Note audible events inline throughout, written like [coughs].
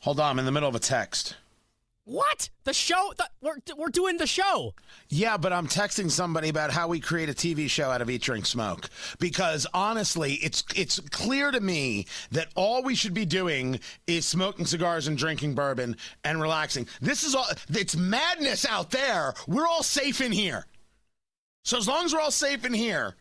Hold on, I'm in the middle of a text. What? The show? The, we're, we're doing the show. Yeah, but I'm texting somebody about how we create a TV show out of eat, drink, smoke. Because honestly, it's it's clear to me that all we should be doing is smoking cigars and drinking bourbon and relaxing. This is all. It's madness out there. We're all safe in here. So as long as we're all safe in here,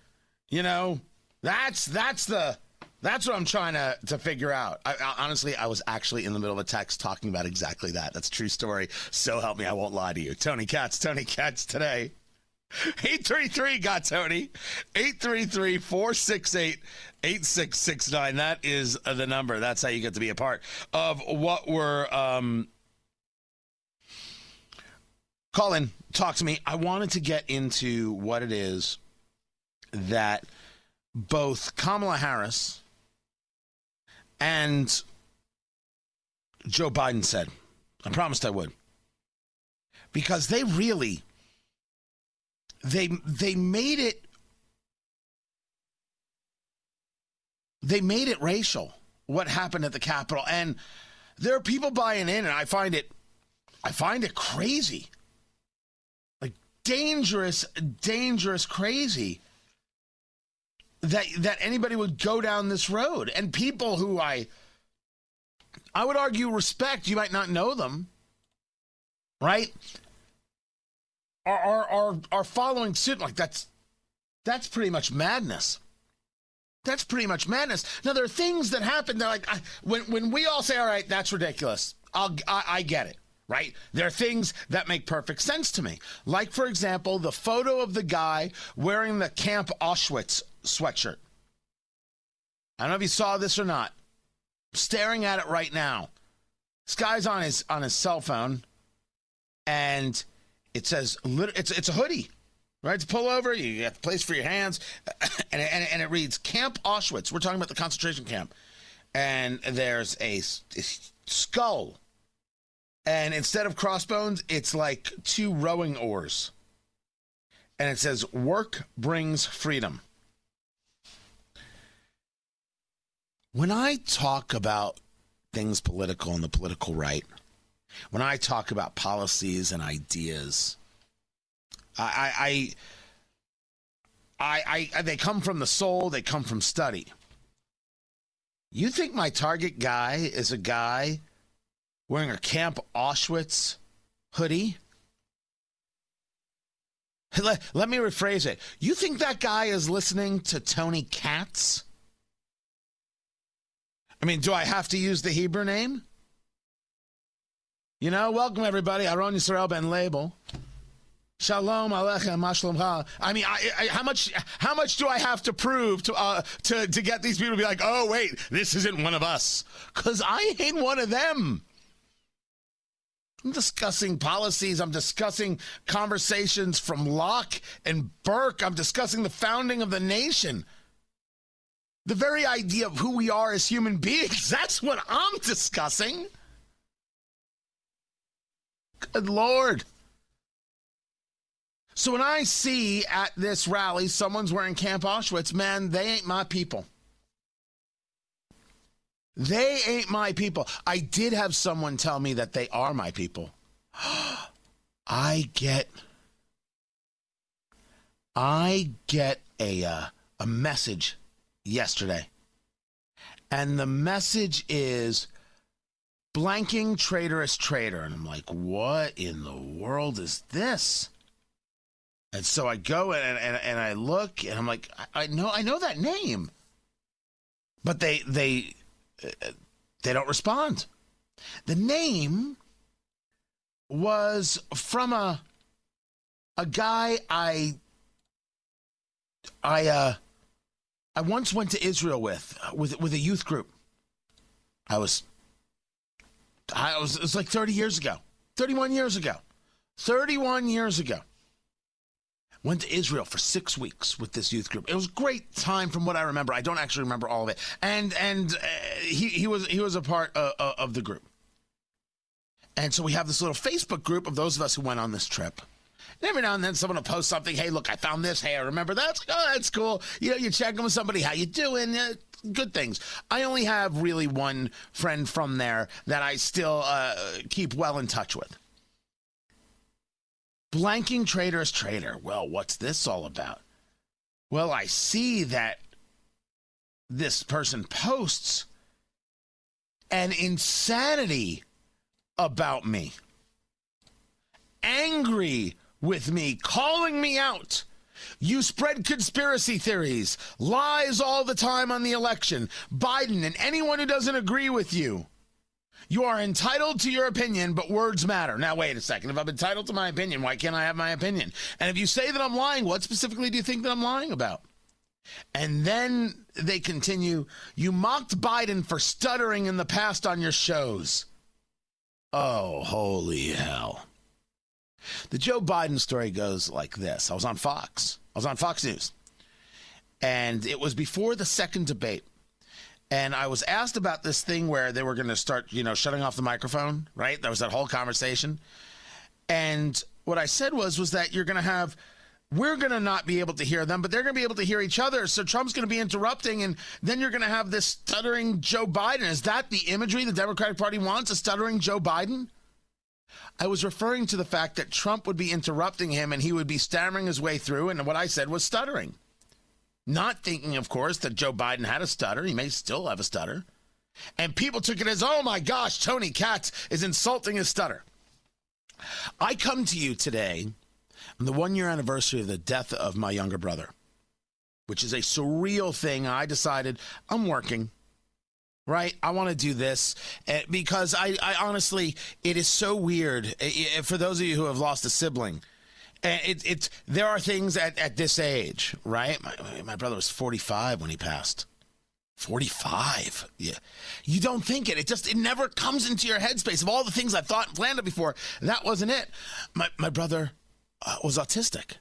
you know, that's that's the that's what I'm trying to, to figure out. I, I, honestly, I was actually in the middle of a text talking about exactly that. That's true story. So help me, I won't lie to you. Tony Katz, Tony Katz today. 833 got Tony. 833 468 8669. That is the number. That's how you get to be a part of what we're. Um, call in, talk to me. I wanted to get into what it is that both Kamala Harris and Joe Biden said. I promised I would. Because they really they they made it they made it racial what happened at the Capitol and there are people buying in and I find it I find it crazy. Like dangerous dangerous crazy that that anybody would go down this road and people who I I would argue respect you might not know them right are are are, are following suit like that's that's pretty much madness that's pretty much madness now there are things that happen that like I, when when we all say all right that's ridiculous I'll I, I get it right? There are things that make perfect sense to me. Like, for example, the photo of the guy wearing the Camp Auschwitz sweatshirt. I don't know if you saw this or not. I'm staring at it right now. This guy's on his on his cell phone, and it says it's it's a hoodie, right? To pull over, you have place for your hands, [coughs] and, and, and it reads Camp Auschwitz. We're talking about the concentration camp, and there's a, a skull, and instead of crossbones, it's like two rowing oars, and it says "Work brings freedom." When I talk about things political and the political right, when I talk about policies and ideas, I, I, I, I, they come from the soul. They come from study. You think my target guy is a guy wearing a Camp Auschwitz hoodie? Let, let me rephrase it. You think that guy is listening to Tony Katz? I mean, do I have to use the Hebrew name? You know, welcome everybody. Aron Yisrael Ben Label. Shalom Aleichem Mashlomcha. I mean, I, I, how much how much do I have to prove to uh, to to get these people to be like, oh wait, this isn't one of us? Because I ain't one of them. I'm discussing policies. I'm discussing conversations from Locke and Burke. I'm discussing the founding of the nation. The very idea of who we are as human beings, [laughs] that's what I'm discussing. Good Lord. So when I see at this rally someone's wearing Camp Auschwitz, man, they ain't my people. They ain't my people. I did have someone tell me that they are my people. [gasps] I get I get a uh, a message yesterday. And the message is blanking traitorous traitor. And I'm like, what in the world is this? And so I go and, and, and I look and I'm like, I, I know I know that name. But they they uh, they don't respond. The name was from a a guy I I uh I once went to Israel with with with a youth group. I was I was it was like 30 years ago. 31 years ago. 31 years ago. Went to Israel for six weeks with this youth group. It was a great time from what I remember. I don't actually remember all of it. And and uh, he he was he was a part uh, of the group. And so we have this little Facebook group of those of us who went on this trip. Every now and then someone will post something. Hey, look, I found this. Hey, I remember that. Oh, that's cool. You know, you check in with somebody. How you doing? Uh, good things. I only have really one friend from there that I still uh, keep well in touch with. Blanking trader's trader. Well, what's this all about? Well, I see that this person posts an insanity about me, angry with me, calling me out. You spread conspiracy theories, lies all the time on the election, Biden, and anyone who doesn't agree with you. You are entitled to your opinion, but words matter. Now, wait a second. If I'm entitled to my opinion, why can't I have my opinion? And if you say that I'm lying, what specifically do you think that I'm lying about? And then they continue, you mocked Biden for stuttering in the past on your shows. Oh, holy hell. The Joe Biden story goes like this I was on Fox, I was on Fox News, and it was before the second debate. And I was asked about this thing where they were going to start, you know, shutting off the microphone, right? There was that whole conversation. And what I said was, was that you're going to have we're going to not be able to hear them, but they're going to be able to hear each other. So Trump's going to be interrupting, and then you're going to have this stuttering Joe Biden. Is that the imagery the Democratic Party wants? A stuttering Joe Biden? I was referring to the fact that Trump would be interrupting him and he would be stammering his way through, and what I said was stuttering. Not thinking, of course, that Joe Biden had a stutter. He may still have a stutter. And people took it as, oh my gosh, Tony Katz is insulting his stutter. I come to you today on the one year anniversary of the death of my younger brother, which is a surreal thing. I decided I'm working right? I want to do this eh, because I, I honestly, it is so weird eh, eh, for those of you who have lost a sibling. It, it, there are things at, at this age, right? My, my brother was 45 when he passed. 45. Yeah. You don't think it. It just, it never comes into your headspace. Of all the things I thought and planned before, that wasn't it. My, my brother uh, was autistic.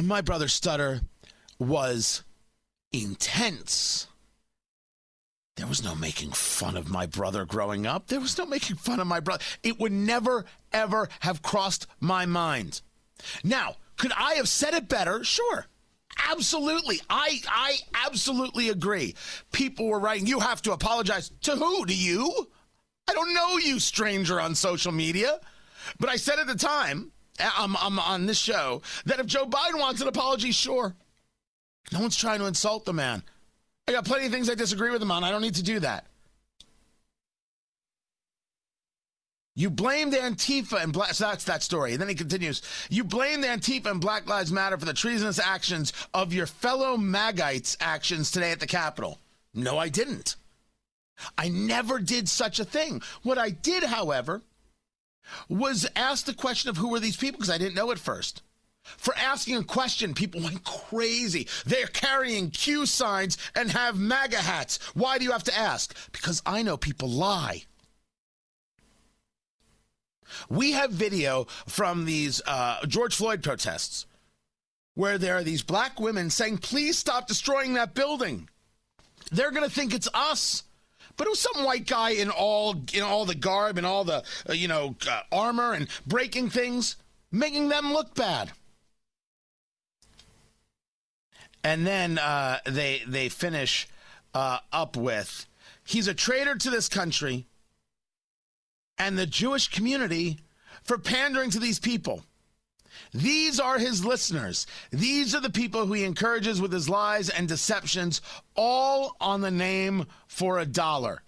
My brother's stutter was intense. Was no making fun of my brother growing up. There was no making fun of my brother. It would never, ever have crossed my mind. Now, could I have said it better? Sure. Absolutely. I I absolutely agree. People were writing, you have to apologize. To who? To you? I don't know you, stranger on social media. But I said at the time, I'm, um, I'm um, on this show, that if Joe Biden wants an apology, sure. No one's trying to insult the man. I got plenty of things I disagree with him on. I don't need to do that. You blamed Antifa and Black. So that's that story. And then he continues. You blamed Antifa and Black Lives Matter for the treasonous actions of your fellow Magites' actions today at the Capitol. No, I didn't. I never did such a thing. What I did, however, was ask the question of who were these people because I didn't know at first. For asking a question, people went crazy. They're carrying Q signs and have MAGA hats. Why do you have to ask? Because I know people lie. We have video from these uh, George Floyd protests where there are these black women saying, please stop destroying that building. They're going to think it's us. But it was some white guy in all in all the garb and all the uh, you know uh, armor and breaking things, making them look bad. And then uh, they they finish uh, up with, "He's a traitor to this country and the Jewish community for pandering to these people." These are his listeners. These are the people who he encourages with his lies and deceptions, all on the name for a dollar.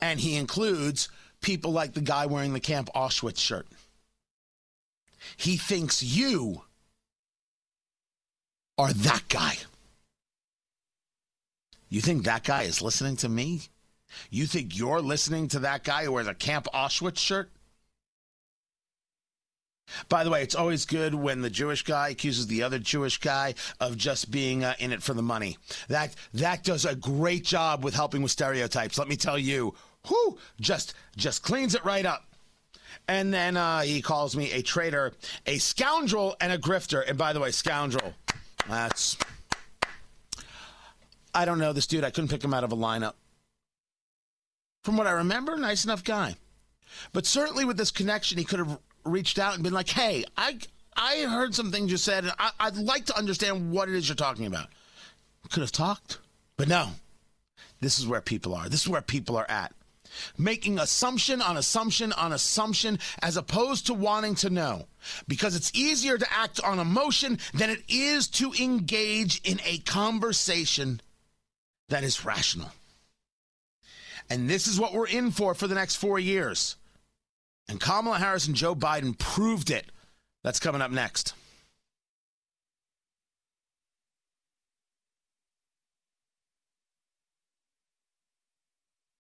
And he includes people like the guy wearing the Camp Auschwitz shirt. He thinks you are that guy. You think that guy is listening to me? You think you're listening to that guy who wears a Camp Auschwitz shirt? By the way, it's always good when the Jewish guy accuses the other Jewish guy of just being uh, in it for the money. That that does a great job with helping with stereotypes. Let me tell you, who just just cleans it right up. And then uh, he calls me a traitor, a scoundrel, and a grifter. And by the way, scoundrel, that's I don't know this dude. I couldn't pick him out of a lineup. From what I remember, nice enough guy. But certainly with this connection, he could have reached out and been like, "Hey, I I heard some things you said, and I, I'd like to understand what it is you're talking about. Could have talked, but no. This is where people are. This is where people are at. Making assumption on assumption on assumption as opposed to wanting to know. Because it's easier to act on emotion than it is to engage in a conversation that is rational. And this is what we're in for for the next four years. And Kamala Harris and Joe Biden proved it. That's coming up next.